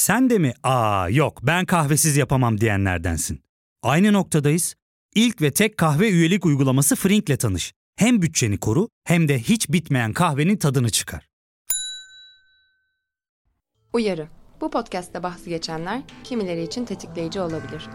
Sen de mi aa yok ben kahvesiz yapamam diyenlerdensin. Aynı noktadayız. İlk ve tek kahve üyelik uygulaması Frink'le tanış. Hem bütçeni koru hem de hiç bitmeyen kahvenin tadını çıkar. Uyarı. Bu podcast'te bahsi geçenler kimileri için tetikleyici olabilir.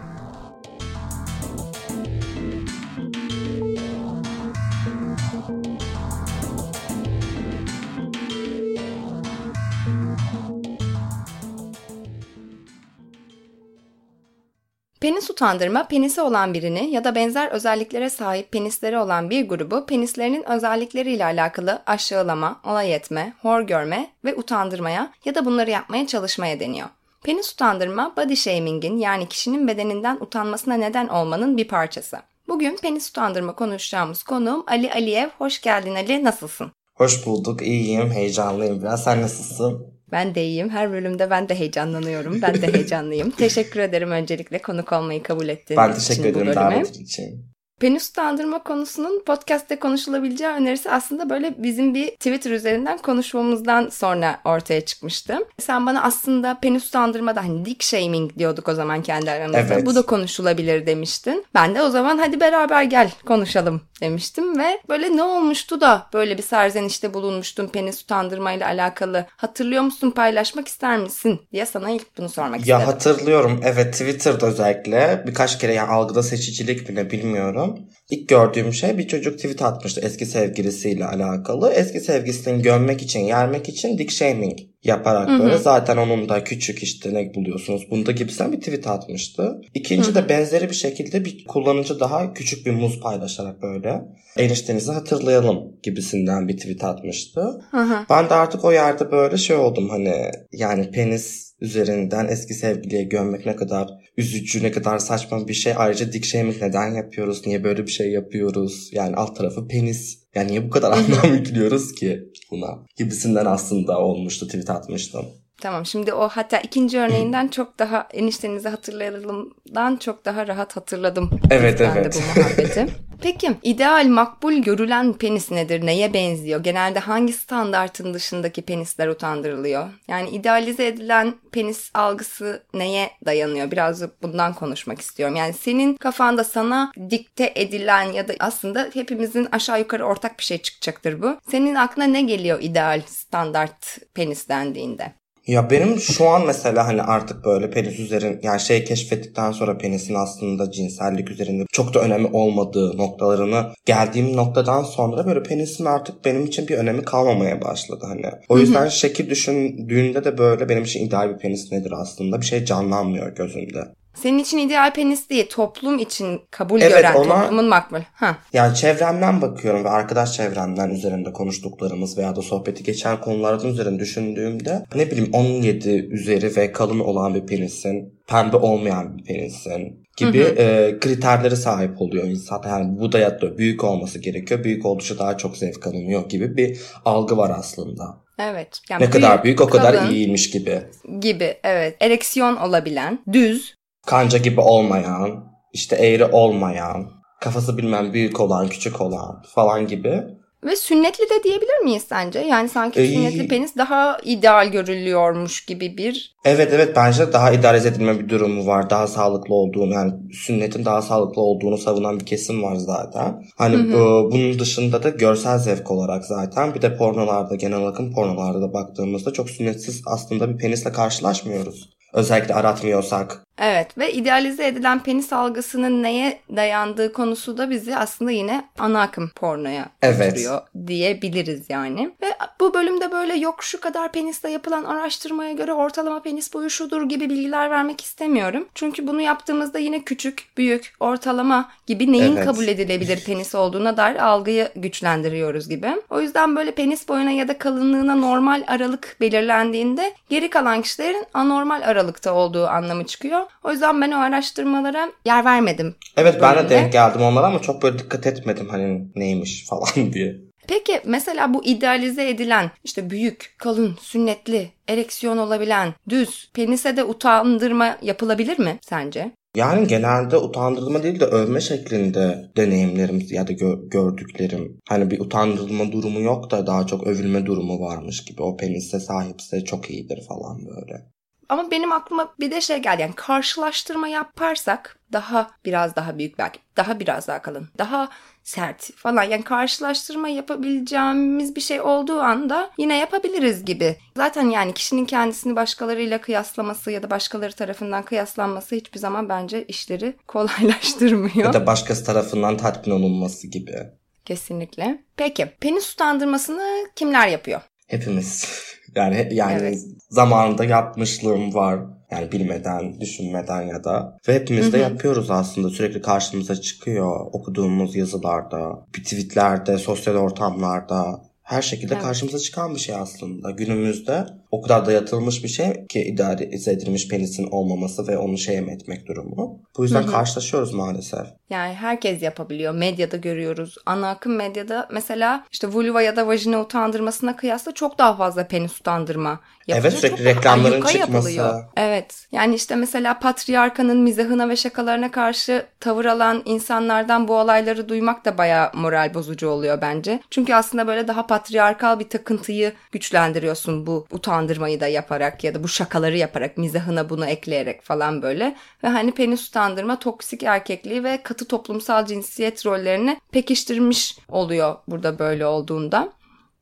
Penis utandırma, penisi olan birini ya da benzer özelliklere sahip penisleri olan bir grubu penislerinin özellikleriyle alakalı aşağılama, alay etme, hor görme ve utandırmaya ya da bunları yapmaya çalışmaya deniyor. Penis utandırma, body shaming'in yani kişinin bedeninden utanmasına neden olmanın bir parçası. Bugün penis utandırma konuşacağımız konuğum Ali Aliyev. Hoş geldin Ali, nasılsın? Hoş bulduk, iyiyim, heyecanlıyım biraz. Sen nasılsın? Ben de iyiyim. Her bölümde ben de heyecanlanıyorum. Ben de heyecanlıyım. teşekkür ederim öncelikle konuk olmayı kabul ettiğin ben teşekkür için ederim davetin için. Penis utandırma konusunun podcast'te konuşulabileceği önerisi aslında böyle bizim bir Twitter üzerinden konuşmamızdan sonra ortaya çıkmıştı. Sen bana aslında penis utandırma da hani dick shaming diyorduk o zaman kendi aramızda. Evet. Bu da konuşulabilir demiştin. Ben de o zaman hadi beraber gel konuşalım demiştim ve böyle ne olmuştu da böyle bir serzenişte bulunmuştun penis utandırmayla alakalı. Hatırlıyor musun paylaşmak ister misin diye sana ilk bunu sormak Ya istedim. hatırlıyorum, evet Twitter'da özellikle birkaç kere yani algıda seçicilik bile bilmiyorum. İlk gördüğüm şey bir çocuk tweet atmıştı eski sevgilisiyle alakalı. Eski sevgilisini gömmek için, yermek için dick shaming yaparak böyle. Zaten onun da küçük işte ne buluyorsunuz bunda gibisinden bir tweet atmıştı. İkinci de benzeri bir şekilde bir kullanıcı daha küçük bir muz paylaşarak böyle eniştenizi hatırlayalım gibisinden bir tweet atmıştı. Hı hı. Ben de artık o yerde böyle şey oldum hani yani penis üzerinden eski sevgiliye gömmek ne kadar üzücü, ne kadar saçma bir şey. Ayrıca dik shaming neden yapıyoruz? Niye böyle bir şey yapıyoruz? Yani alt tarafı penis. Yani niye bu kadar anlam yüklüyoruz ki buna? Gibisinden aslında olmuştu, tweet atmıştım. Tamam şimdi o hatta ikinci örneğinden çok daha eniştenizi hatırlayalımdan çok daha rahat hatırladım. Evet, ben evet. de bu muhabbeti. Peki ideal makbul görülen penis nedir? Neye benziyor? Genelde hangi standartın dışındaki penisler utandırılıyor? Yani idealize edilen penis algısı neye dayanıyor? Birazcık bundan konuşmak istiyorum. Yani senin kafanda sana dikte edilen ya da aslında hepimizin aşağı yukarı ortak bir şey çıkacaktır bu. Senin aklına ne geliyor ideal standart penis dendiğinde? Ya benim şu an mesela hani artık böyle penis üzerin yani şey keşfettikten sonra penisin aslında cinsellik üzerinde çok da önemi olmadığı noktalarını geldiğim noktadan sonra böyle penisin artık benim için bir önemi kalmamaya başladı hani. O yüzden şekil düşündüğünde de böyle benim için ideal bir penis nedir aslında bir şey canlanmıyor gözümde. Senin için ideal penis değil, toplum için kabul Evet, gören, ona- toplumun makbul. Ha. Yani çevremden bakıyorum ve arkadaş çevremden üzerinde konuştuklarımız veya da sohbeti geçen konulardan üzerinde düşündüğümde ne bileyim 17 üzeri ve kalın olan bir penisin, pembe olmayan bir penisin gibi e, kriterleri sahip oluyor insan. Yani bu da büyük olması gerekiyor. Büyük oldukça daha çok zevk alınıyor gibi bir algı var aslında. Evet. Yani ne kadar büyük o kadar iyiymiş gibi. Gibi evet. Ereksiyon olabilen, düz. Kanca gibi olmayan, işte eğri olmayan, kafası bilmem büyük olan, küçük olan falan gibi. Ve sünnetli de diyebilir miyiz sence? Yani sanki Ee, sünnetli penis daha ideal görülüyormuş gibi bir... Evet evet bence daha idare edilme bir durumu var. Daha sağlıklı olduğunu yani sünnetin daha sağlıklı olduğunu savunan bir kesim var zaten. Hani e, bunun dışında da görsel zevk olarak zaten bir de pornolarda genel akım pornolarda da baktığımızda çok sünnetsiz aslında bir penisle karşılaşmıyoruz. Özellikle aratmıyorsak. Evet ve idealize edilen penis algısının neye dayandığı konusu da bizi aslında yine ana akım pornoya Evet. götürüyor diyebiliriz yani. Ve bu bölümde böyle yok şu kadar penisle yapılan araştırmaya göre ortalama penis boyu şudur gibi bilgiler vermek istemiyorum. Çünkü bunu yaptığımızda yine küçük, büyük, ortalama gibi neyin Evet. kabul edilebilir penis olduğuna dair algıyı güçlendiriyoruz gibi. O yüzden böyle penis boyuna ya da kalınlığına normal aralık belirlendiğinde geri kalan kişilerin anormal aralıkta olduğu anlamı çıkıyor. O yüzden ben o araştırmalara yer vermedim. Evet ben de denk geldim onlara ama çok böyle dikkat etmedim hani neymiş falan diye. Peki mesela bu idealize edilen işte büyük, kalın, sünnetli, ereksiyon olabilen, düz, penise de utandırma yapılabilir mi sence? Yani genelde utandırılma değil de övme şeklinde deneyimlerim ya da gö- gördüklerim. Hani bir utandırılma durumu yok da daha çok övülme durumu varmış gibi. O penise sahipse çok iyidir falan böyle. Ama benim aklıma bir de şey geldi. Yani karşılaştırma yaparsak daha biraz daha büyük belki daha biraz daha kalın daha sert falan yani karşılaştırma yapabileceğimiz bir şey olduğu anda yine yapabiliriz gibi. Zaten yani kişinin kendisini başkalarıyla kıyaslaması ya da başkaları tarafından kıyaslanması hiçbir zaman bence işleri kolaylaştırmıyor. Ya da başkası tarafından tatmin olunması gibi. Kesinlikle. Peki penis utandırmasını kimler yapıyor? Hepimiz. Yani yani Evet. zamanında yapmışlığım var. Yani bilmeden, düşünmeden ya da. Ve hepimiz de yapıyoruz aslında. Sürekli karşımıza çıkıyor okuduğumuz yazılarda, tweetlerde, sosyal ortamlarda. Her şekilde Evet. karşımıza çıkan bir şey aslında. Günümüzde o kadar dayatılmış bir şey ki idealize edilmiş penisin olmaması ve onu şey etmek durumu. Bu yüzden karşılaşıyoruz maalesef. Yani herkes yapabiliyor. Medyada görüyoruz. Ana akım medyada mesela işte vulva ya da vajina utandırmasına kıyasla çok daha fazla penis utandırma yapılıyor. Evet, sürekli Çok reklamların çıkması. yapılıyor. Evet. Yani işte mesela patriarkanın mizahına ve şakalarına karşı tavır alan insanlardan bu olayları duymak da bayağı moral bozucu oluyor bence. Çünkü aslında böyle daha patriarkal bir takıntıyı güçlendiriyorsun bu utandırmayı da yaparak ya da bu şakaları yaparak mizahına bunu ekleyerek falan böyle. Ve hani penis utandırma toksik erkekliği ve katı toplumsal cinsiyet rollerini pekiştirmiş oluyor burada böyle olduğunda.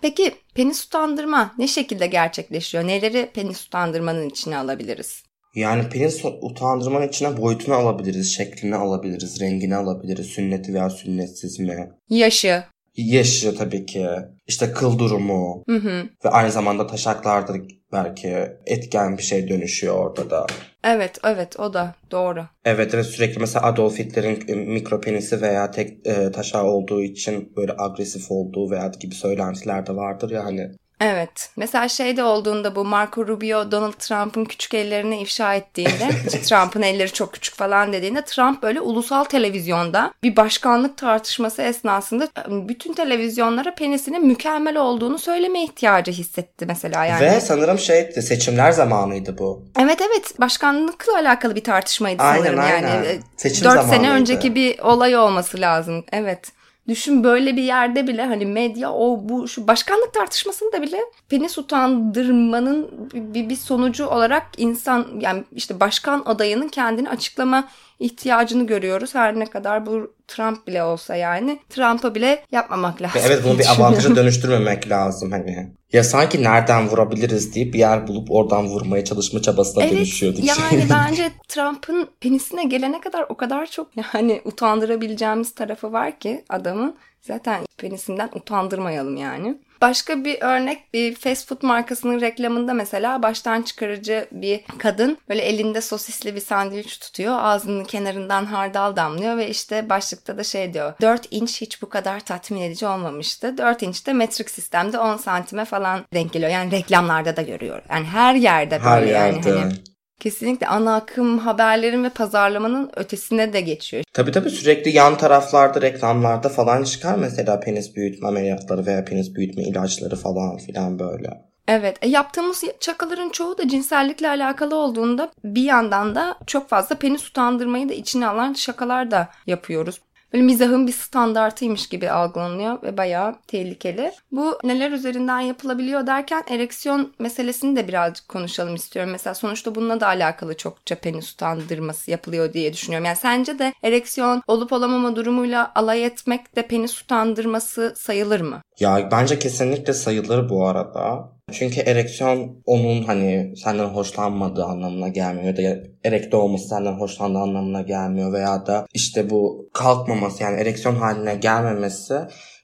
Peki penis utandırma ne şekilde gerçekleşiyor? Neleri penis utandırmanın içine alabiliriz? Yani penis utandırmanın içine boyutunu alabiliriz, şeklini alabiliriz, rengini alabiliriz, sünneti veya sünnetsiz mi? Yaşı. Yaşı tabii ki, işte kıl durumu Hı hı. ve aynı zamanda taşaklarda belki etken bir şey dönüşüyor orada da. Evet evet o da doğru. Evet evet sürekli mesela Adolf Hitler'in e, mikro penisi veya tek e, taşağı olduğu için böyle agresif olduğu veya gibi söylentiler de vardır ya hani. Evet. Mesela şeyde olduğunda bu Marco Rubio Donald Trump'ın küçük ellerini ifşa ettiğinde Trump'ın elleri çok küçük falan dediğinde Trump böyle ulusal televizyonda bir başkanlık tartışması esnasında bütün televizyonlara penisinin mükemmel olduğunu söyleme ihtiyacı hissetti mesela yani. Ve sanırım şeydi seçimler zamanıydı bu. Evet evet başkanlıkla alakalı bir tartışmaydı Aynen, sanırım yani. aynen. E, Seçim Dört sene zamanıydı. önceki bir olay olması lazım. Evet. Düşün böyle bir yerde bile hani medya o bu şu başkanlık tartışmasında bile penis utandırmanın bir, bir sonucu olarak insan yani işte başkan adayının kendini açıklama ihtiyacını görüyoruz. Her ne kadar bu Trump bile olsa yani Trump'a bile yapmamak lazım. Ve evet bunu bir avantaja dönüştürmemek lazım hani. Ya sanki nereden vurabiliriz deyip bir yer bulup oradan vurmaya çalışma çabasına dönüşüyordu. yani bence Trump'ın penisine gelene kadar o kadar çok yani utandırabileceğimiz tarafı var ki adamın zaten penisinden utandırmayalım yani. Başka bir örnek bir fast food markasının reklamında mesela baştan çıkarıcı bir kadın böyle elinde sosisli bir sandviç tutuyor. Ağzının kenarından hardal damlıyor ve işte başlıkta da şey diyor. 4 inç hiç bu kadar tatmin edici olmamıştı. 4 inç de metrik sistemde 10 santime falan denk geliyor. Yani reklamlarda da görüyorum. Yani her yerde böyle Her yani yerde. hani. Kesinlikle ana akım haberlerin ve pazarlamanın ötesine de geçiyor. Tabii tabii sürekli yan taraflarda reklamlarda falan çıkar mesela penis büyütme ameliyatları veya penis büyütme ilaçları falan filan böyle. Evet, e, yaptığımız şakaların çoğu da cinsellikle alakalı olduğunda bir yandan da çok fazla penis utandırmayı da içine alan şakalar da yapıyoruz. Böyle mizahın bir standartıymış gibi algılanıyor ve bayağı tehlikeli. Bu neler üzerinden yapılabiliyor derken ereksiyon meselesini de birazcık konuşalım istiyorum. Mesela sonuçta bununla da alakalı çokça penis utandırması yapılıyor diye düşünüyorum. Yani sence de ereksiyon olup olamama durumuyla alay etmek de penis utandırması sayılır mı? Ya bence kesinlikle sayılır bu arada. Çünkü ereksiyon onun hani senden hoşlanmadığı anlamına gelmiyor ya da erekte olması senden hoşlandığı anlamına gelmiyor veya da işte bu kalkmaması yani ereksiyon haline gelmemesi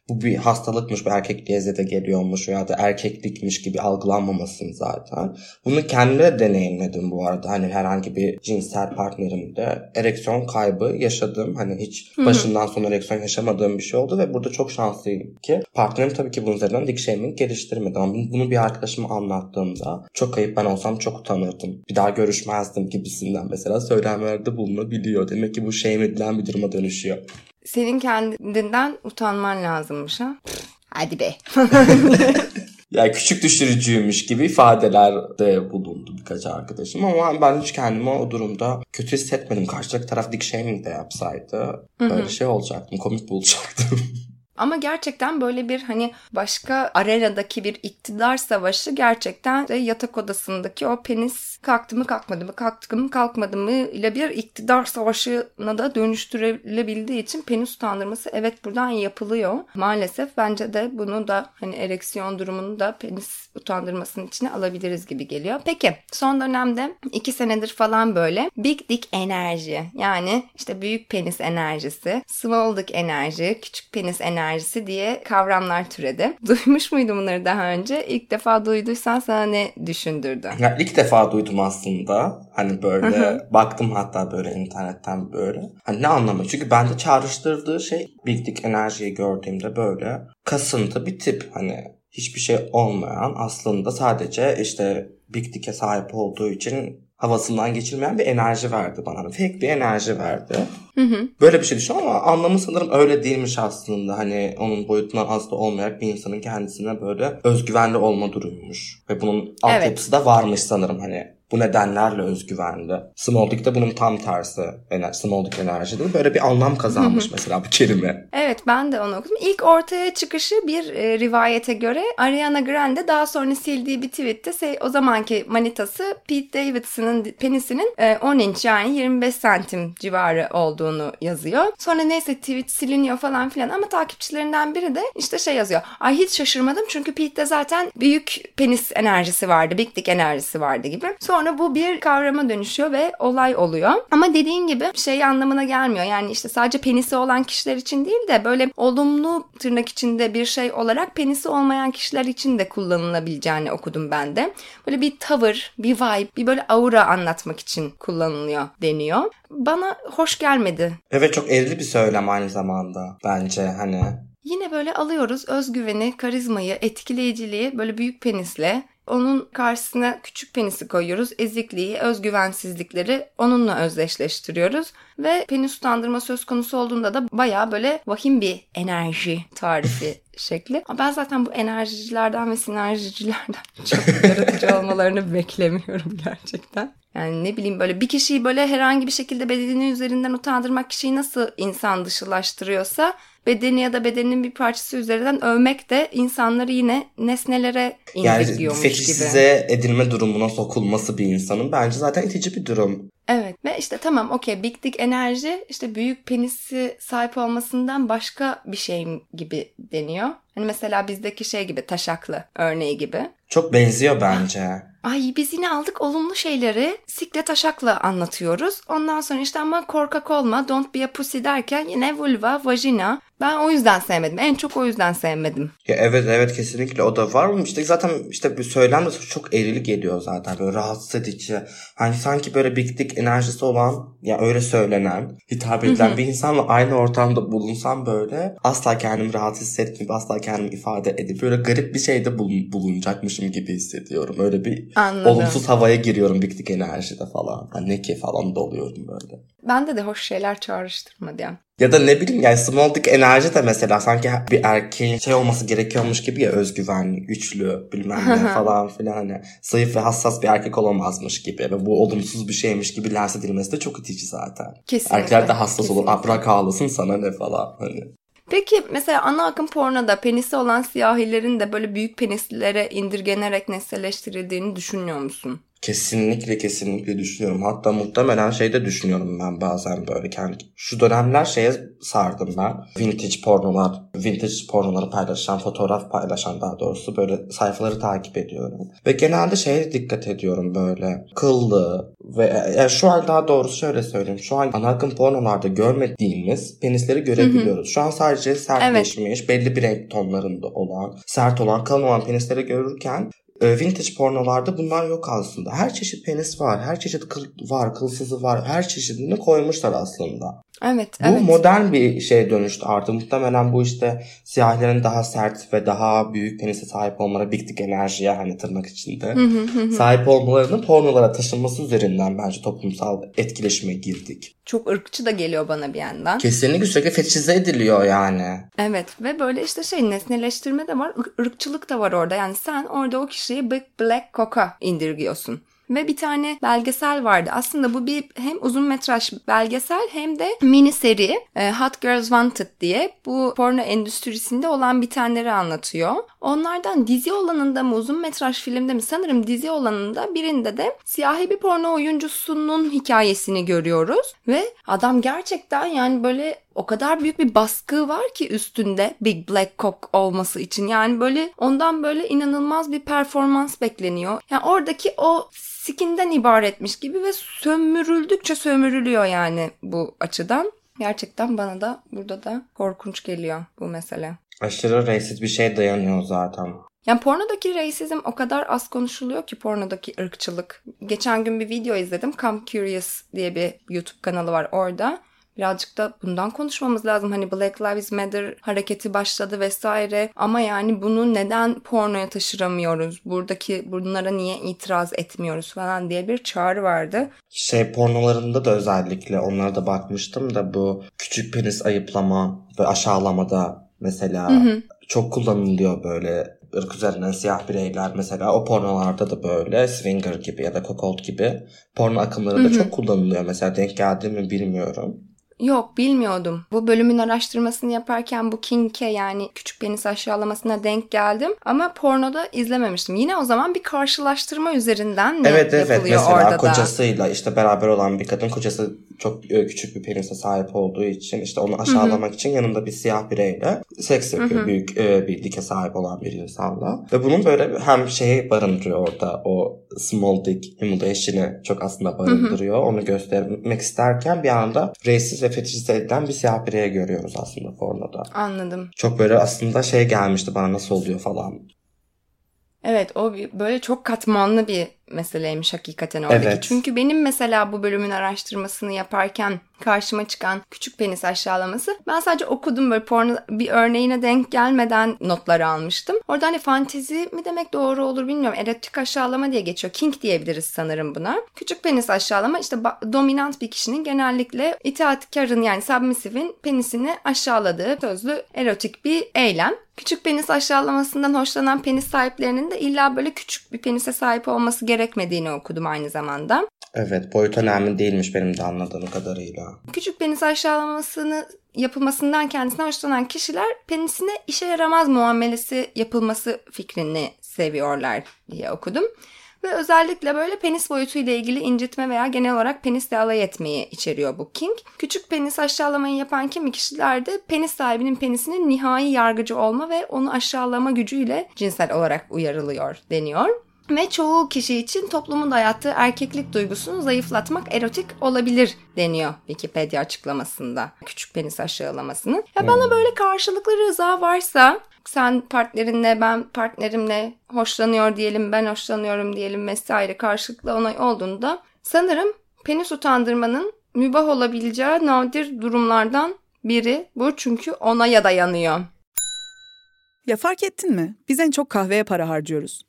bu bir hastalıkmış, bir erkekliğe zede geliyormuş veya da erkeklikmiş gibi algılanmamasın zaten. Bunu kendime de deneyimledim bu arada. Hani herhangi bir cinsel partnerimde ereksiyon kaybı yaşadım. Hani hiç başından sona ereksiyon yaşamadığım bir şey oldu ve burada çok şanslıyım ki partnerim tabii ki bunun üzerinden dick shaming geliştirmedi. Ama bunu bir arkadaşıma anlattığımda çok ayıp ben olsam çok utanırdım. Bir daha görüşmezdim gibisinden mesela söylemlerde bulunabiliyor. Demek ki bu shame edilen bir duruma dönüşüyor. Senin kendinden utanman lazımmış ha. Hadi be. Yani küçük düşürücüymüş gibi ifadelerde bulundu birkaç arkadaşım ama ben hiç kendimi o durumda kötü hissetmedim. Karşıdaki taraf dick shaming de yapsaydı böyle şey olacaktım, komik bulacaktım. Ama gerçekten böyle bir hani başka arenadaki bir iktidar savaşı gerçekten de yatak odasındaki o penis kalktı mı kalkmadı mı kalktı mı kalkmadı mı ile bir iktidar savaşına da dönüştürülebildiği için penis utandırması evet buradan yapılıyor. Maalesef bence de bunu da hani ereksiyon durumunu da penis utandırmasının içine alabiliriz gibi geliyor. Peki son dönemde iki senedir falan böyle big dick enerji yani işte büyük penis enerjisi, small dick enerji, küçük penis enerjisi diye kavramlar türedi. Duymuş muydun bunları daha önce? İlk defa duyduysan sana ne düşündürdü? Ya ilk defa duydum aslında. Hani böyle baktım hatta böyle internetten böyle. Hani ne anlamı? Çünkü bende çağrıştırdığı şey Big Dick enerjiyi gördüğümde böyle kasıntı bir tip hani hiçbir şey olmayan aslında sadece işte Big Dick'e sahip olduğu için havasından geçilmeyen bir enerji verdi bana. Fake bir enerji verdi. Hı hı. Böyle bir şey düşün ama anlamı sanırım öyle değilmiş aslında. Hani onun boyutundan az da olmayan bir insanın kendisine böyle özgüvenli olma durumuymuş. Ve bunun altyapısı da varmış sanırım hani bu nedenlerle özgüvenli. Small de bunun tam tersi. Ener Small Dick enerji değil Böyle bir anlam kazanmış mesela bu kelime. Evet ben de onu okudum. İlk ortaya çıkışı bir e, rivayete göre Ariana Grande daha sonra sildiği bir tweette şey, o zamanki manitası Pete Davidson'ın penisinin e, 10 inç yani 25 santim civarı olduğunu yazıyor. Sonra neyse tweet siliniyor falan filan ama takipçilerinden biri de işte şey yazıyor. Ay hiç şaşırmadım çünkü Pete'de zaten büyük penis enerjisi vardı, big dick enerjisi vardı gibi. Sonra Sonra bu bir kavrama dönüşüyor ve olay oluyor. Ama dediğin gibi şey anlamına gelmiyor. Yani işte sadece penisi olan kişiler için değil de böyle olumlu tırnak içinde bir şey olarak penisi olmayan kişiler için de kullanılabileceğini okudum ben de. Böyle bir tavır, bir vibe, bir böyle aura anlatmak için kullanılıyor deniyor. Bana hoş gelmedi. Evet çok erili bir söylem aynı zamanda bence hani. Yine böyle alıyoruz özgüveni, karizmayı, etkileyiciliği böyle büyük penisle onun karşısına küçük penisi koyuyoruz. Ezikliği, özgüvensizlikleri onunla özdeşleştiriyoruz. Ve penis utandırma söz konusu olduğunda da baya böyle vahim bir enerji tarifi şekli. Ama ben zaten bu enerjicilerden ve sinerjicilerden çok yaratıcı olmalarını beklemiyorum gerçekten. Yani ne bileyim böyle bir kişiyi böyle herhangi bir şekilde bedeni üzerinden utandırmak kişiyi nasıl insan dışılaştırıyorsa bedeni ya da bedenin bir parçası üzerinden övmek de insanları yine nesnelere indirgiyormuş yani, gibi. size edilme durumuna sokulması bir insanın bence zaten itici bir durum. Evet ve işte tamam okey big dick enerji işte büyük penisi sahip olmasından başka bir şey gibi deniyor. Hani mesela bizdeki şey gibi taşaklı örneği gibi. Çok benziyor bence. Ay biz yine aldık olumlu şeyleri sikle taşakla anlatıyoruz. Ondan sonra işte ama korkak olma, don't be a pussy derken yine vulva, vagina. Ben o yüzden sevmedim. En çok o yüzden sevmedim. Ya evet evet kesinlikle o da var mı? İşte zaten işte bir söylem de çok erili geliyor zaten. Böyle rahatsız edici. Hani sanki böyle dick enerjisi olan ya öyle söylenen, hitap edilen bir insanla aynı ortamda bulunsam böyle asla kendimi rahatsız hissetmeyip asla kendimi ifade edip böyle garip bir şeyde bulun, bulunacakmışım gibi hissediyorum. Öyle bir Anladım. olumsuz havaya giriyorum dick enerjide falan. Hani ne ki falan doluyorum böyle. Bende de hoş şeyler çağrıştırmadı yani. Ya da ne bileyim yani small dick enerji de mesela sanki bir erkeğin şey olması gerekiyormuş gibi ya özgüvenli, güçlü bilmem ne falan filan hani zayıf ve hassas bir erkek olamazmış gibi ve bu olumsuz bir şeymiş gibi lanse edilmesi de çok itici zaten. Kesinlikle. Erkekler de hassas kesinlikle. olur. Bırak ağlasın sana ne falan hani. Peki mesela ana akım pornoda penisi olan siyahilerin de böyle büyük penislere indirgenerek nesneleştirildiğini düşünüyor musun? Kesinlikle kesinlikle düşünüyorum. Hatta muhtemelen şey de düşünüyorum ben bazen böyle kendi. Şu dönemler şeye sardım ben. Vintage pornolar, vintage pornoları paylaşan, fotoğraf paylaşan daha doğrusu böyle sayfaları takip ediyorum. Ve genelde şeye dikkat ediyorum böyle. Kıllı ve yani şu an daha doğrusu şöyle söyleyeyim. Şu an ana akım pornolarda görmediğimiz penisleri görebiliyoruz. Hı hı. Şu an sadece sertleşmiş, evet. belli bir renk tonlarında olan, sert olan, kalın olan penisleri görürken vintage pornolarda bunlar yok aslında. Her çeşit penis var, her çeşit kıl var, kılsızı var, her çeşidini koymuşlar aslında. Evet, bu evet. modern bir şeye dönüştü artık. Muhtemelen bu işte siyahilerin daha sert ve daha büyük penise sahip olmaları, big dick enerjiye hani tırnak içinde sahip olmalarının pornolara taşınması üzerinden bence toplumsal etkileşime girdik. Çok ırkçı da geliyor bana bir yandan. Kesinlikle sürekli fetişize ediliyor yani. Evet ve böyle işte şey nesneleştirme de var, ırkçılık da var orada. Yani sen orada o kişiyi Big Black Cock'a indirgiyorsun. ve bir tane belgesel vardı. Aslında bu bir hem uzun metraj belgesel hem de mini seri e, Hot Girls Wanted diye bu porno endüstrisinde olan bitenleri anlatıyor. Onlardan dizi olanında mı uzun metraj filmde mi sanırım dizi olanında birinde de siyahi bir porno oyuncusunun hikayesini görüyoruz ve adam gerçekten yani böyle o kadar büyük bir baskı var ki üstünde Big Black Cock olması için. Yani böyle ondan böyle inanılmaz bir performans bekleniyor. Yani oradaki o skinden ibaretmiş gibi ve sömürüldükçe sömürülüyor yani bu açıdan. Gerçekten bana da burada da korkunç geliyor bu mesele. Aşırı reisiz bir şey dayanıyor zaten. Yani pornodaki reisizm o kadar az konuşuluyor ki pornodaki ırkçılık. Geçen gün bir video izledim. Come Curious diye bir YouTube kanalı var orada. Birazcık da bundan konuşmamız lazım. Hani Black Lives Matter hareketi başladı vesaire. Ama yani bunu neden pornoya taşıramıyoruz? Buradaki bunlara niye itiraz etmiyoruz falan diye bir çağrı vardı. Şey pornolarında da özellikle onlara da bakmıştım da bu küçük penis ayıplama ve aşağılamada mesela hı hı. çok kullanılıyor böyle ırk üzerinden siyah bireyler mesela o pornolarda da böyle swinger gibi ya da kokolt gibi porno akımları da çok kullanılıyor mesela denk geldi mi bilmiyorum. Yok bilmiyordum. Bu bölümün araştırmasını yaparken bu King'e yani küçük penis aşağılamasına denk geldim. Ama pornoda izlememiştim. Yine o zaman bir karşılaştırma üzerinden ne evet, evet. yapılıyor Mesela orada kocasıyla da. işte beraber olan bir kadın kocası çok e, küçük bir penise sahip olduğu için işte onu aşağılamak Hı-hı. için yanında bir siyah bireyle seks yapıyor. Hı-hı. Büyük e, bir dike sahip olan bir insanla. Ve bunun böyle hem şeyi barındırıyor orada o small dick humiliation'ı çok aslında barındırıyor. Hı-hı. Onu göstermek isterken bir anda racist ve fetişist edilen bir siyah bireye görüyoruz aslında pornoda. Anladım. Çok böyle aslında şey gelmişti bana nasıl oluyor falan. Evet o böyle çok katmanlı bir meseleymiş hakikaten oradaki. Evet. Çünkü benim mesela bu bölümün araştırmasını yaparken karşıma çıkan küçük penis aşağılaması ben sadece okudum böyle porno bir örneğine denk gelmeden notları almıştım. Orada hani fantezi mi demek doğru olur bilmiyorum. Erotik aşağılama diye geçiyor. King diyebiliriz sanırım buna. Küçük penis aşağılama işte dominant bir kişinin genellikle itaatkarın yani submissive'in penisini aşağıladığı sözlü erotik bir eylem. Küçük penis aşağılamasından hoşlanan penis sahiplerinin de illa böyle küçük bir penise sahip olması gerekmediğini okudum aynı zamanda. Evet boyut önemli değilmiş benim de anladığım kadarıyla. Küçük penis aşağılamasını yapılmasından kendisine hoşlanan kişiler penisine işe yaramaz muamelesi yapılması fikrini seviyorlar diye okudum. Ve özellikle böyle penis boyutu ile ilgili incitme veya genel olarak penisle alay etmeyi içeriyor bu king. Küçük penis aşağılamayı yapan kimi kişilerde penis sahibinin penisinin nihai yargıcı olma ve onu aşağılama gücüyle cinsel olarak uyarılıyor deniyor. Ve çoğu kişi için toplumun dayattığı erkeklik duygusunu zayıflatmak erotik olabilir deniyor Wikipedia açıklamasında. Küçük penis aşağılamasının. Ya bana hmm. böyle karşılıklı rıza varsa sen partnerinle ben partnerimle hoşlanıyor diyelim ben hoşlanıyorum diyelim vesaire karşılıklı onay olduğunda sanırım penis utandırmanın mübah olabileceği nadir durumlardan biri bu çünkü onaya dayanıyor. Ya fark ettin mi? Biz en çok kahveye para harcıyoruz.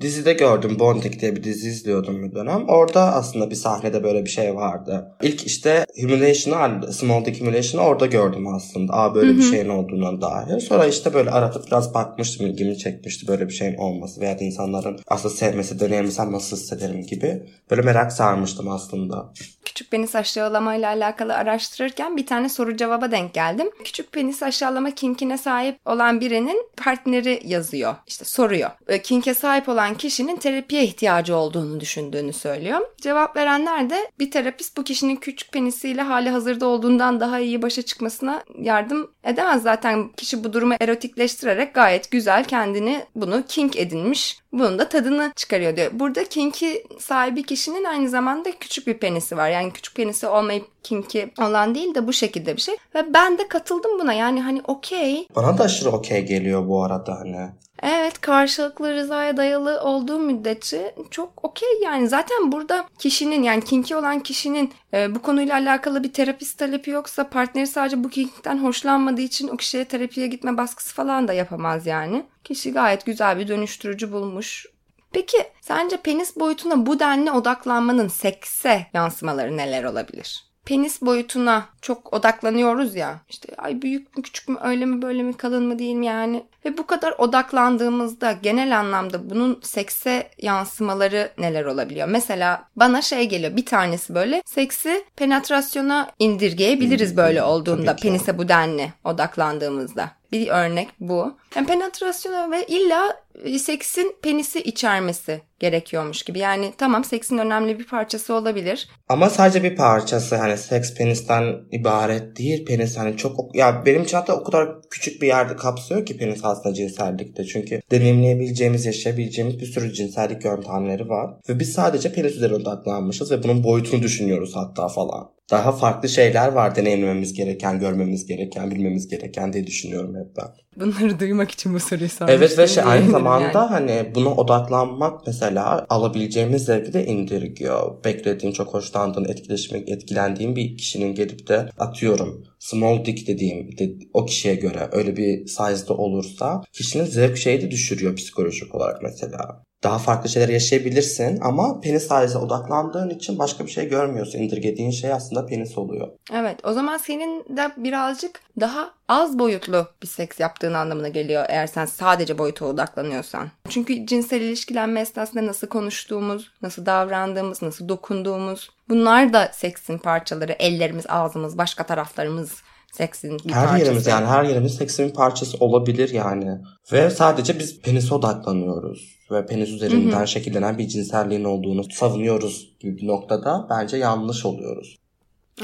Dizide gördüm Bonding diye bir dizi izliyordum bir dönem. Orada aslında bir sahnede böyle bir şey vardı. İlk işte Humiliation'ı, Small Dick Humiliation'ı orada gördüm aslında. Aa böyle Hı-hı. bir şeyin olduğundan dair. Sonra işte böyle aratıp biraz bakmıştım ilgimi çekmişti böyle bir şeyin olması veya insanların aslında sevmesi, deneyimsem nasıl hissederim gibi. Böyle merak sarmıştım aslında. Küçük penis aşağılamayla alakalı araştırırken bir tane soru cevaba denk geldim. Küçük penis aşağılama kinkine sahip olan birinin partneri yazıyor. İşte soruyor. Kinke sahip olan olan kişinin terapiye ihtiyacı olduğunu düşündüğünü söylüyor. Cevap verenler de bir terapist bu kişinin küçük penisiyle hali hazırda olduğundan daha iyi başa çıkmasına yardım edemez. Zaten kişi bu durumu erotikleştirerek gayet güzel kendini bunu kink edinmiş Bunun da tadını çıkarıyor diyor. Burada kinki sahibi kişinin aynı zamanda küçük bir penisi var. Yani küçük penisi olmayıp kinki olan değil de bu şekilde bir şey. Ve ben de katıldım buna. Yani hani okey. Bana da aşırı okey geliyor bu arada hani. Evet karşılıklı rızaya dayalı olduğu müddetçe çok okey yani zaten burada kişinin yani kinki olan kişinin e, bu konuyla alakalı bir terapist talebi yoksa partneri sadece bu kinkten hoşlanmadığı için o kişiye terapiye gitme baskısı falan da yapamaz yani. Kişi gayet güzel bir dönüştürücü bulmuş. Peki sence penis boyutuna bu denli odaklanmanın sekse yansımaları neler olabilir? penis boyutuna çok odaklanıyoruz ya. İşte ay büyük mü küçük mü öyle mi böyle mi kalın mı değil mi yani. Ve bu kadar odaklandığımızda genel anlamda bunun sekse yansımaları neler olabiliyor? Mesela bana şey geliyor bir tanesi böyle seksi penetrasyona indirgeyebiliriz böyle olduğunda penise bu denli odaklandığımızda. Bir örnek bu. Yani penetrasyona ve illa e, seksin penisi içermesi gerekiyormuş gibi. Yani tamam seksin önemli bir parçası olabilir. Ama sadece bir parçası hani seks penisten ibaret değil. Penis hani çok ya benim için hatta o kadar küçük bir yerde kapsıyor ki penis aslında cinsellikte. Çünkü deneyimleyebileceğimiz, yaşayabileceğimiz bir sürü cinsellik yöntemleri var. Ve biz sadece penis üzerine odaklanmışız ve bunun boyutunu düşünüyoruz hatta falan daha farklı şeyler var deneyimlememiz gereken, görmemiz gereken, bilmemiz gereken diye düşünüyorum hep ben. Bunları duymak için bu soruyu sormuştum. Evet ve şey aynı zamanda yani. hani buna odaklanmak mesela alabileceğimiz zevki de indirgiyor. Beklediğin, çok hoşlandığın, etkileşime etkilendiğin bir kişinin gelip de atıyorum small dick dediğim de, o kişiye göre öyle bir size'da olursa kişinin zevk şeyi de düşürüyor psikolojik olarak mesela daha farklı şeyler yaşayabilirsin ama penis sayesinde odaklandığın için başka bir şey görmüyorsun. İndirgediğin şey aslında penis oluyor. Evet o zaman senin de birazcık daha az boyutlu bir seks yaptığın anlamına geliyor eğer sen sadece boyuta odaklanıyorsan. Çünkü cinsel ilişkilenme esnasında nasıl konuştuğumuz, nasıl davrandığımız, nasıl dokunduğumuz bunlar da seksin parçaları. Ellerimiz, ağzımız, başka taraflarımız seksin bir her parçası. yerimiz yani her yerimiz seksin bir parçası olabilir yani. Ve sadece biz penise odaklanıyoruz ve penis üzerinden Hı-hı. şekillenen bir cinselliğin olduğunu savunuyoruz bir noktada bence yanlış oluyoruz.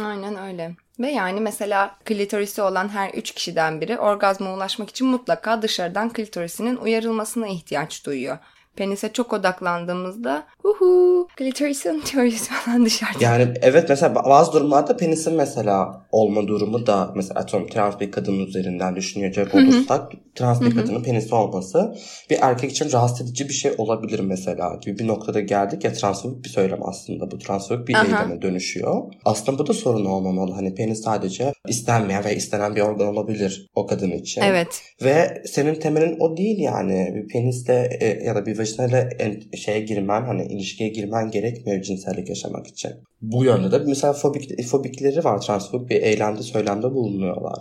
Aynen öyle. Ve yani mesela klitorisi olan her üç kişiden biri orgazma ulaşmak için mutlaka dışarıdan klitorisinin uyarılmasına ihtiyaç duyuyor penise çok odaklandığımızda uhu klitorisin teorisi falan dışarıda. Yani evet mesela bazı durumlarda penisin mesela olma durumu da mesela atıyorum trans bir kadının üzerinden düşünecek olursak trans bir kadının penisi olması bir erkek için rahatsız edici bir şey olabilir mesela gibi bir noktada geldik ya transfobik bir söylem aslında bu transfobik bir eyleme dönüşüyor. Aslında bu da sorun olmamalı. Hani penis sadece istenmeyen ve istenen bir organ olabilir o kadın için. Evet. Ve senin temelin o değil yani. Bir penisle e, ya da bir vajinayla şeye girmen hani ilişkiye girmen gerekmiyor cinsellik yaşamak için. Bu yönde de mesela fobik, fobikleri var. Transfobik bir eylemde söylemde bulunuyorlar.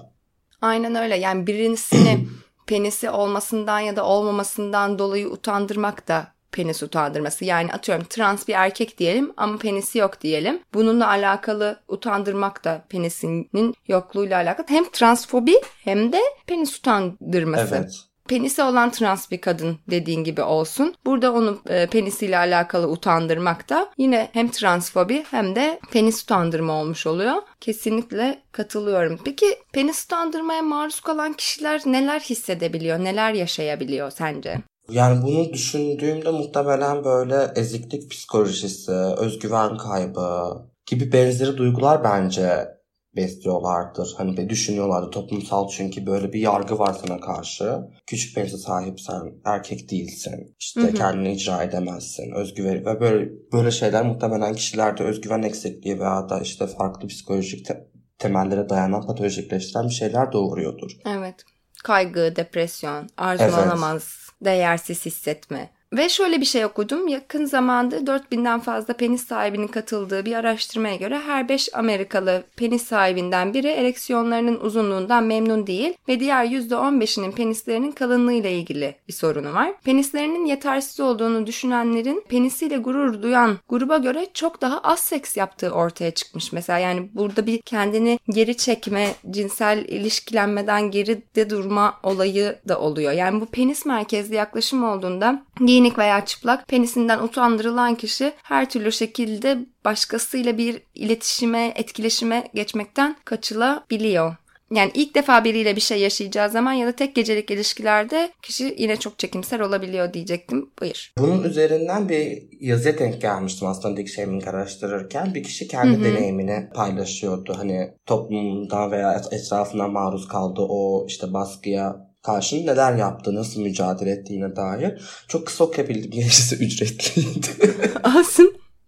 Aynen öyle. Yani birisini penisi olmasından ya da olmamasından dolayı utandırmak da penis utandırması. Yani atıyorum trans bir erkek diyelim ama penisi yok diyelim. Bununla alakalı utandırmak da penisinin yokluğuyla alakalı. Hem transfobi hem de penis utandırması. Evet penisi olan trans bir kadın dediğin gibi olsun. Burada onu e, penisiyle alakalı utandırmak da yine hem transfobi hem de penis utandırma olmuş oluyor. Kesinlikle katılıyorum. Peki penis utandırmaya maruz kalan kişiler neler hissedebiliyor, neler yaşayabiliyor sence? Yani bunu düşündüğümde muhtemelen böyle eziklik psikolojisi, özgüven kaybı gibi benzeri duygular bence besliyorlardır. Hani be düşünüyorlardı toplumsal çünkü böyle bir yargı var sana karşı. Küçük penise sahipsen erkek değilsin. İşte hı hı. kendini icra edemezsin. Özgüven ve böyle böyle şeyler muhtemelen kişilerde özgüven eksikliği veya da işte farklı psikolojik te- temellere dayanan patolojikleştiren bir şeyler doğuruyordur. Evet. Kaygı, depresyon, arzulanamaz, evet. değersiz hissetme. Ve şöyle bir şey okudum. Yakın zamanda 4000'den fazla penis sahibinin katıldığı bir araştırmaya göre her 5 Amerikalı penis sahibinden biri ereksiyonlarının uzunluğundan memnun değil ve diğer %15'inin penislerinin kalınlığıyla ilgili bir sorunu var. Penislerinin yetersiz olduğunu düşünenlerin penisiyle gurur duyan gruba göre çok daha az seks yaptığı ortaya çıkmış. Mesela yani burada bir kendini geri çekme, cinsel ilişkilenmeden geride durma olayı da oluyor. Yani bu penis merkezli yaklaşım olduğunda giyinik veya çıplak penisinden utandırılan kişi her türlü şekilde başkasıyla bir iletişime, etkileşime geçmekten kaçılabiliyor. Yani ilk defa biriyle bir şey yaşayacağı zaman ya da tek gecelik ilişkilerde kişi yine çok çekimser olabiliyor diyecektim. Buyur. Bunun üzerinden bir yazıya denk gelmiştim aslında Dick Shaming araştırırken. Bir kişi kendi deneyimini paylaşıyordu. Hani toplumda veya etrafına maruz kaldığı o işte baskıya karşı neler yaptı, nasıl mücadele ettiğine dair. Çok kısa okuyabildim. Gerisi ücretliydi. Asım.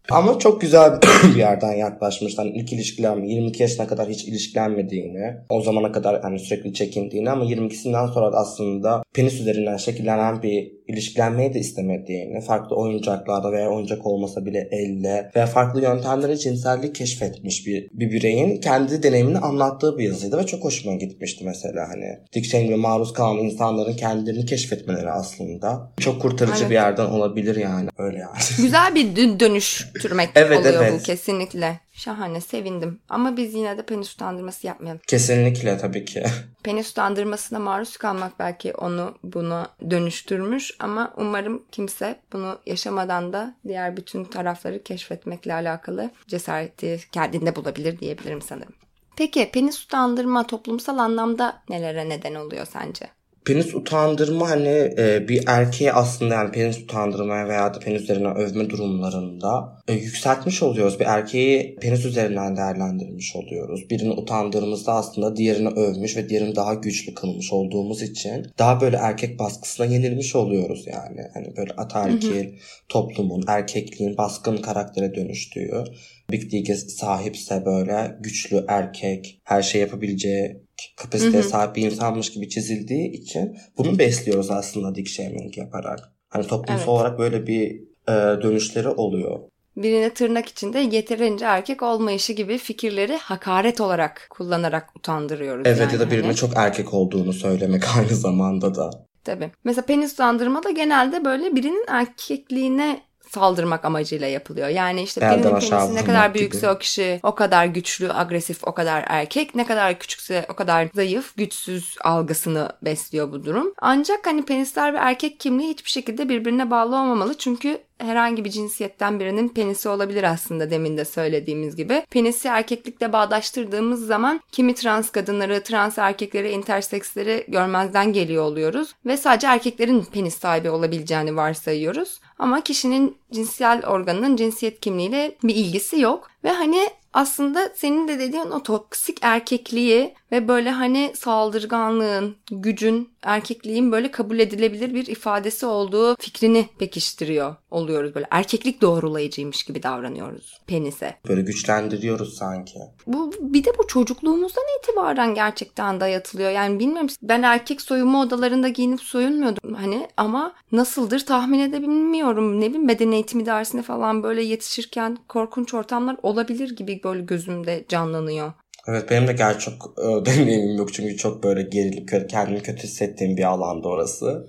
Ama çok güzel bir yerden yaklaşmış. Hani ilk ilişkilenme 22 yaşına kadar hiç ilişkilenmediğini, o zamana kadar hani sürekli çekindiğini ama 22'sinden sonra da aslında penis üzerinden şekillenen bir ilişkilenmeyi de istemediğini, farklı oyuncaklarda veya oyuncak olmasa bile elle veya farklı yöntemlere cinsellik keşfetmiş bir, bir bireyin kendi deneyimini anlattığı bir yazıydı ve çok hoşuma gitmişti mesela hani. Cheney'e maruz kalan insanların kendilerini keşfetmeleri aslında çok kurtarıcı Evet. bir yerden olabilir yani. Öyle yani. Güzel bir dö- dönüştürmek Evet, oluyor evet. bu kesinlikle. Şahane sevindim. Ama biz yine de penis utandırması yapmayalım. Kesinlikle tabii ki. Penis utandırmasına maruz kalmak belki onu bunu dönüştürmüş ama umarım kimse bunu yaşamadan da diğer bütün tarafları keşfetmekle alakalı cesareti kendinde bulabilir diyebilirim sanırım. Peki penis utandırma toplumsal anlamda nelere neden oluyor sence? Penis utandırma hani e, bir erkeği aslında yani penis utandırmaya veya da penis üzerinden övme durumlarında e, yükseltmiş oluyoruz. Bir erkeği penis üzerinden değerlendirmiş oluyoruz. Birini utandırdığımızda aslında diğerini övmüş ve diğerini daha güçlü kılmış olduğumuz için daha böyle erkek baskısına yenilmiş oluyoruz yani. Hani böyle ataerkil toplumun, erkekliğin baskın karaktere dönüştüğü Big Dick'e sahipse böyle güçlü erkek, her şey yapabileceği kapasiteye sahip bir insanmış gibi çizildiği için bunu besliyoruz aslında dick shaming yaparak. Hani toplumsal Evet. olarak böyle bir e, dönüşleri oluyor. Birine tırnak içinde yeterince erkek olmayışı gibi fikirleri hakaret olarak kullanarak utandırıyoruz. Evet yani ya da birine hani. çok erkek olduğunu söylemek aynı zamanda da. Tabii. Mesela penis utandırma da genelde böyle birinin erkekliğine saldırmak amacıyla yapılıyor. Yani işte Elden birinin penisi ne kadar gibi. büyükse o kişi o kadar güçlü, agresif, o kadar erkek. Ne kadar küçükse o kadar zayıf, güçsüz algısını besliyor bu durum. Ancak hani penisler ve erkek kimliği hiçbir şekilde birbirine bağlı olmamalı. Çünkü herhangi bir cinsiyetten birinin penisi olabilir aslında demin de söylediğimiz gibi. Penisi erkeklikle bağdaştırdığımız zaman kimi trans kadınları, trans erkekleri, interseksleri görmezden geliyor oluyoruz. Ve sadece erkeklerin penis sahibi olabileceğini varsayıyoruz. Ama kişinin cinsel organının cinsiyet kimliğiyle bir ilgisi yok. Ve hani aslında senin de dediğin o toksik erkekliği ve böyle hani saldırganlığın, gücün, erkekliğin böyle kabul edilebilir bir ifadesi olduğu fikrini pekiştiriyor oluyoruz böyle. Erkeklik doğrulayıcıymış gibi davranıyoruz penise. Böyle güçlendiriyoruz sanki. Bu bir de bu çocukluğumuzdan itibaren gerçekten dayatılıyor. Yani bilmiyorum ben erkek soyunma odalarında giyinip soyunmuyordum hani ama nasıldır tahmin edebilmiyorum. Ne bileyim beden eğitimi dersine falan böyle yetişirken korkunç ortamlar olabilir gibi böyle gözümde canlanıyor. Evet benim de gerçi çok e, deneyimim yok çünkü çok böyle gerilip kendimi kötü hissettiğim bir alanda orası.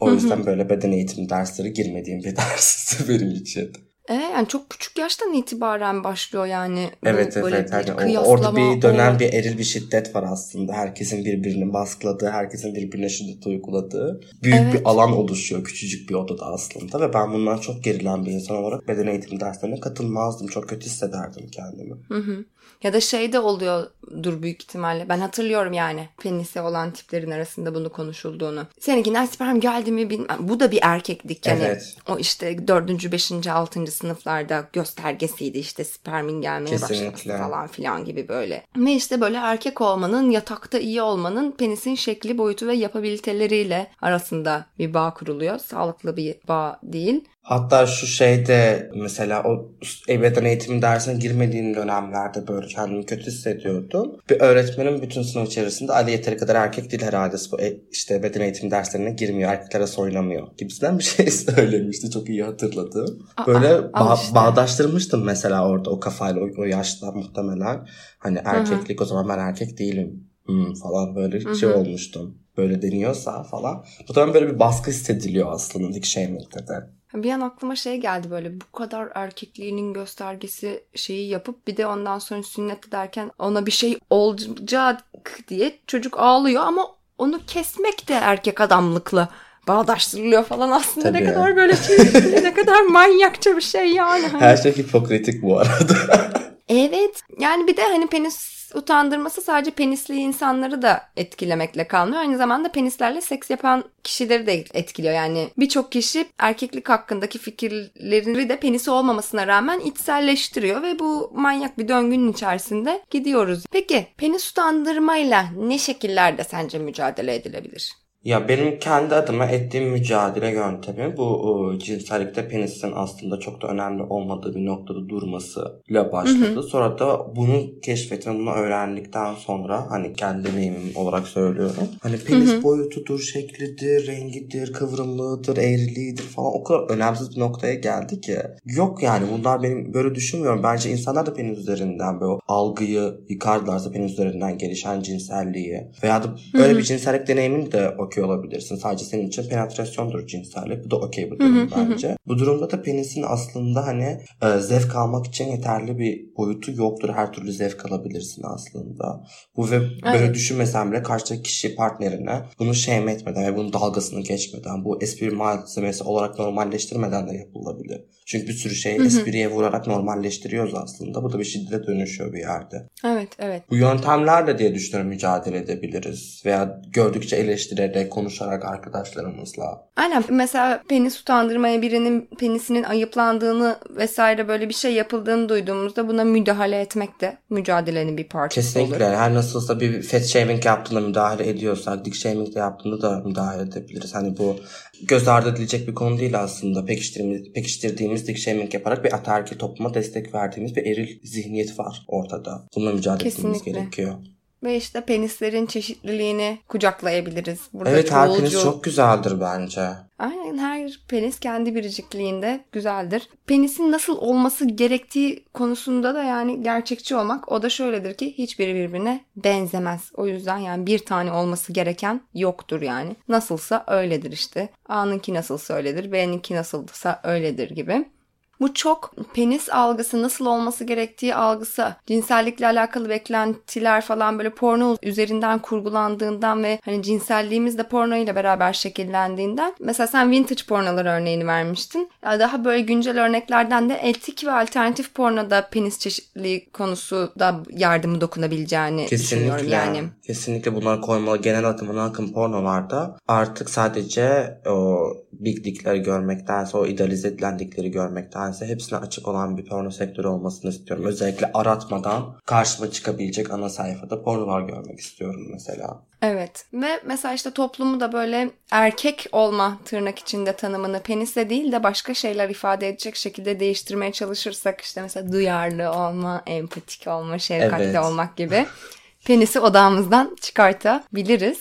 o yüzden böyle beden eğitimi dersleri girmediğim bir ders benim için. E, yani çok küçük yaştan itibaren başlıyor yani. bu Evet böyle evet bir kıyaslama, orada bir dönen o- bir eril bir şiddet var aslında. Herkesin birbirini baskıladığı, herkesin birbirine şiddet uyguladığı büyük Evet. bir alan oluşuyor küçücük bir odada aslında ve ben bundan çok gerilen bir insan olarak beden eğitimi derslerine katılmazdım. Çok kötü hissederdim kendimi. Hı hı. Ya da şey de oluyordur büyük ihtimalle. Ben hatırlıyorum yani penisi olan tiplerin arasında bunu konuşulduğunu. Seninkinden sperm geldi mi bilmem. Bu da bir erkeklik yani. Evet. O işte dördüncü, beşinci, altıncı sınıflarda göstergesiydi işte spermin gelmeye Kesinlikle. başlaması falan filan gibi böyle. Ve işte böyle erkek olmanın, yatakta iyi olmanın penisin şekli, boyutu ve yapabiliteleriyle arasında bir bağ kuruluyor. Sağlıklı bir bağ değil. Hatta şu şeyde mesela o beden eğitimi dersine girmediğim dönemlerde böyle kendimi kötü hissediyordum. Bir öğretmenim bütün sınıf içerisinde Ali yeteri kadar erkek değil herhalde bu e- işte beden eğitimi derslerine girmiyor, erkeklere soynamıyor gibisinden bir şey söylemişti. Çok iyi hatırladım. Aa, Böyle ba- işte. bağdaştırmıştım mesela orada o kafayla o, o yaşta muhtemelen. Hani erkeklik o zaman ben erkek değilim hmm, falan böyle şey olmuştum. Böyle deniyorsa falan. Bu zaman böyle bir baskı hissediliyor aslında Dick Shaming'de de. Bir an aklıma şey geldi böyle bu kadar erkekliğinin göstergesi şeyi yapıp bir de ondan sonra sünnet ederken ona bir şey olacak diye çocuk ağlıyor ama onu kesmek de erkek adamlıkla bağdaştırılıyor falan aslında ne Tabii. kadar böyle çirkin, ne kadar manyakça bir şey yani. Her şey hipokritik bu arada. Evet. Yani bir de hani penis utandırması sadece penisli insanları da etkilemekle kalmıyor. Aynı zamanda penislerle seks yapan kişileri de etkiliyor. Yani birçok kişi erkeklik hakkındaki fikirleri de penisi olmamasına rağmen içselleştiriyor ve bu manyak bir döngünün içerisinde gidiyoruz. Peki penis utandırmayla ne şekillerde sence mücadele edilebilir? Ya benim kendi adıma ettiğim mücadele yöntemi bu o, cinsellikte penisin aslında çok da önemli olmadığı bir noktada durmasıyla başladı. Hı hı. Sonra da bunu keşfettim, bunu öğrendikten sonra hani kendi deneyimim olarak söylüyorum. Hani penis hı hı. boyutudur, şeklidir, rengidir, kıvrımlığıdır, eğriliğidir falan o kadar önemsiz bir noktaya geldi ki. Yok yani bunlar benim böyle düşünmüyorum. Bence insanlar da penis üzerinden böyle algıyı yıkarlarsa penis üzerinden gelişen cinselliği veya da böyle hı hı. bir cinsellik deneyimini de okey yapıyor olabilirsin. Sadece senin için penetrasyondur cinsellik. Bu da okey bir durum bence. Bu durumda da penisin aslında hani e, zevk almak için yeterli bir boyutu yoktur. Her türlü zevk alabilirsin aslında. Bu ve böyle evet. düşünmesen bile karşıdaki kişi partnerine bunu şeyme etmeden ve bunun dalgasını geçmeden bu espri malzemesi olarak normalleştirmeden de yapılabilir. Çünkü bir sürü şey espriye vurarak normalleştiriyoruz aslında. Bu da bir şiddete dönüşüyor bir yerde. Evet, evet. Bu yöntemlerle diye düşünüyorum mücadele edebiliriz. Veya gördükçe eleştirerek, konuşarak arkadaşlarımızla. Aynen. Mesela penis utandırmaya birinin penisinin ayıplandığını vesaire böyle bir şey yapıldığını duyduğumuzda buna müdahale etmek de mücadelenin bir parçası Kesinlikle. olur. Her nasılsa bir fat shaming yaptığında müdahale ediyorsak, dick shaming de yaptığında da müdahale edebiliriz. Hani bu göz ardı edilecek bir konu değil aslında. Pekiştirdiğimiz, pekiştirdiğimiz dick shaming yaparak bir ataerkil topluma destek verdiğimiz bir eril zihniyet var ortada. Bununla mücadele etmemiz gerekiyor. Ve işte penislerin çeşitliliğini kucaklayabiliriz. Burada evet her penis çok güzeldir bence. Aynen her penis kendi biricikliğinde güzeldir. Penisin nasıl olması gerektiği konusunda da yani gerçekçi olmak o da şöyledir ki hiçbiri birbirine benzemez. O yüzden yani bir tane olması gereken yoktur yani. Nasılsa öyledir işte. A'nınki nasılsa öyledir, B'ninki nasılsa öyledir gibi. Bu çok penis algısı nasıl olması gerektiği algısı, cinsellikle alakalı beklentiler falan böyle porno üzerinden kurgulandığından ve hani cinselliğimiz de porno ile beraber şekillendiğinden. Mesela sen vintage pornolar örneğini vermiştin. Daha böyle güncel örneklerden de etik ve alternatif pornoda penis çeşitliliği konusu da yardımı dokunabileceğini Kesinlikle. düşünüyorum yani. Kesinlikle bunlar koymalı. Genel akımına akım pornolarda artık sadece o big dickleri görmektense o idealize edilen dickleri görmektense hepsine açık olan bir porno sektörü olmasını istiyorum. Özellikle aratmadan karşıma çıkabilecek ana sayfada pornolar görmek istiyorum mesela. Evet ve mesela işte toplumu da böyle erkek olma tırnak içinde tanımını penisle değil de başka şeyler ifade edecek şekilde değiştirmeye çalışırsak işte mesela duyarlı olma, empatik olma, şefkatli evet. olmak gibi penisi odamızdan çıkartabiliriz.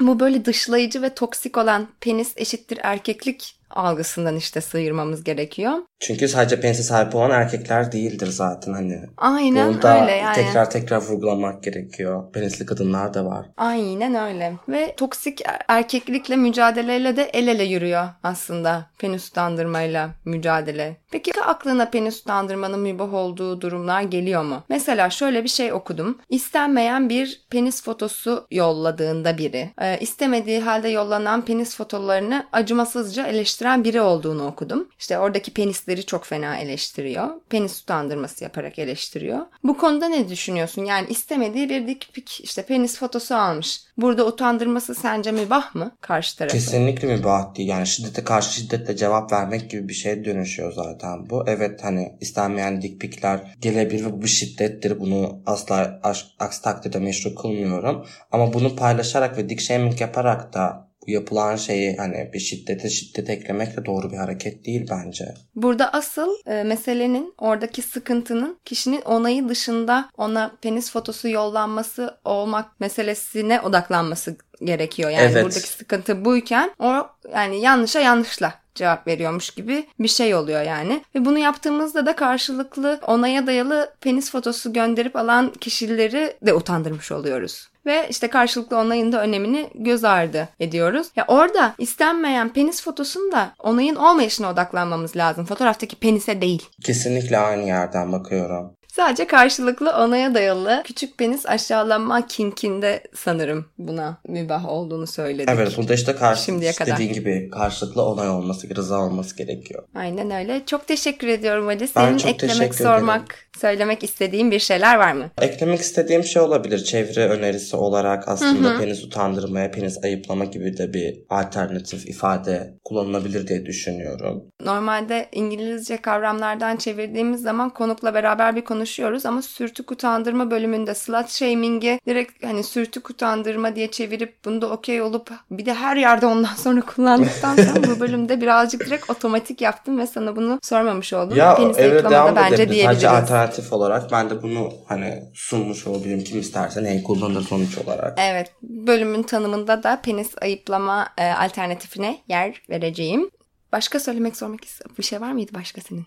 Bu böyle dışlayıcı ve toksik olan penis eşittir erkeklik algısından işte sıyırmamız gerekiyor. Çünkü sadece penise sahip olan erkekler değildir zaten hani. Aynen Burada öyle yani. tekrar tekrar vurgulamak gerekiyor. Penisli kadınlar da var. Aynen öyle. Ve toksik erkeklikle mücadeleyle de el ele yürüyor aslında penis utandırmayla mücadele. Peki aklına penis utandırmanın mübah olduğu durumlar geliyor mu? Mesela şöyle bir şey okudum. İstenmeyen bir penis fotosu yolladığında biri, e, istemediği halde yollanan penis fotolarını acımasızca eleştiren biri olduğunu okudum. İşte oradaki penis penisleri çok fena eleştiriyor. Penis utandırması yaparak eleştiriyor. Bu konuda ne düşünüyorsun? Yani istemediği bir dik pik işte penis fotosu almış. Burada utandırması sence mübah mı karşı tarafı? Kesinlikle mübah değil. Yani şiddete karşı şiddetle cevap vermek gibi bir şeye dönüşüyor zaten bu. Evet hani istenmeyen dik pikler gelebilir ve bu şiddettir. Bunu asla aksi takdirde meşru kılmıyorum. Ama bunu paylaşarak ve dik shaming yaparak da yapılan şeyi hani bir şiddete şiddet eklemek de doğru bir hareket değil bence. Burada asıl e, meselenin oradaki sıkıntının kişinin onayı dışında ona penis fotosu yollanması olmak meselesine odaklanması gerekiyor. Yani evet. buradaki sıkıntı buyken o yani yanlışa yanlışla cevap veriyormuş gibi bir şey oluyor yani. Ve bunu yaptığımızda da karşılıklı onaya dayalı penis fotosu gönderip alan kişileri de utandırmış oluyoruz ve işte karşılıklı onayın da önemini göz ardı ediyoruz. Ya orada istenmeyen penis fotosunda onayın olmayışına odaklanmamız lazım. Fotoğraftaki penise değil. Kesinlikle aynı yerden bakıyorum. Sadece karşılıklı onaya dayalı küçük penis aşağılanma kinkinde sanırım buna mübah olduğunu söyledik. Evet burada işte karşı, Şimdiye kadar. dediğin gibi karşılıklı onay olması, rıza olması gerekiyor. Aynen öyle. Çok teşekkür ediyorum Ali. Senin eklemek sormak ederim. Söylemek istediğin bir şeyler var mı? Eklemek istediğim şey olabilir. Çevre önerisi olarak aslında Hı hı. penis utandırmaya, penis ayıplama gibi de bir alternatif ifade kullanılabilir diye düşünüyorum. Normalde İngilizce kavramlardan çevirdiğimiz zaman konukla beraber bir konuşuyoruz ama sürtük utandırma bölümünde slut shaming'i direkt hani sürtük utandırma diye çevirip bunda okey olup bir de her yerde ondan sonra kullandıktan sonra bu bölümde birazcık direkt otomatik yaptım ve sana bunu sormamış oldum. Ya Penis evet devam bence edebilir. diyebiliriz. Sadece alternatif olarak ben de bunu hani sunmuş olayım. Kim isterse neyi kullanır sonuç olarak. Evet, bölümün tanımında da penis ayıplama e, alternatifine yer vereceğim. Başka söylemek sormak ist- bir şey var mıydı başka senin?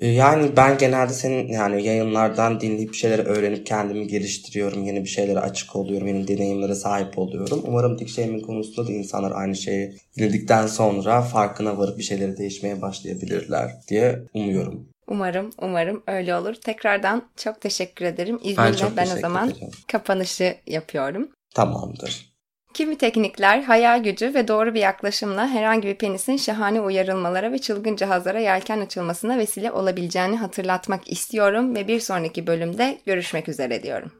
Ee, Yani ben genelde senin yani yayınlardan dinleyip bir şeyleri öğrenip kendimi geliştiriyorum. Yeni bir şeylere açık oluyorum. Yeni deneyimlere sahip oluyorum. Umarım dik shaming konusunda da insanlar aynı şeyi dinledikten sonra farkına varıp bir şeyleri değişmeye başlayabilirler diye umuyorum. Umarım, umarım öyle olur. Tekrardan çok teşekkür ederim. Ben İzninle çok ben o zaman ederim. kapanışı yapıyorum. Tamamdır. Kimi teknikler, hayal gücü ve doğru bir yaklaşımla herhangi bir penisin şahane uyarılmalara ve çılgın cihazlara yelken açılmasına vesile olabileceğini hatırlatmak istiyorum ve bir sonraki bölümde görüşmek üzere diyorum.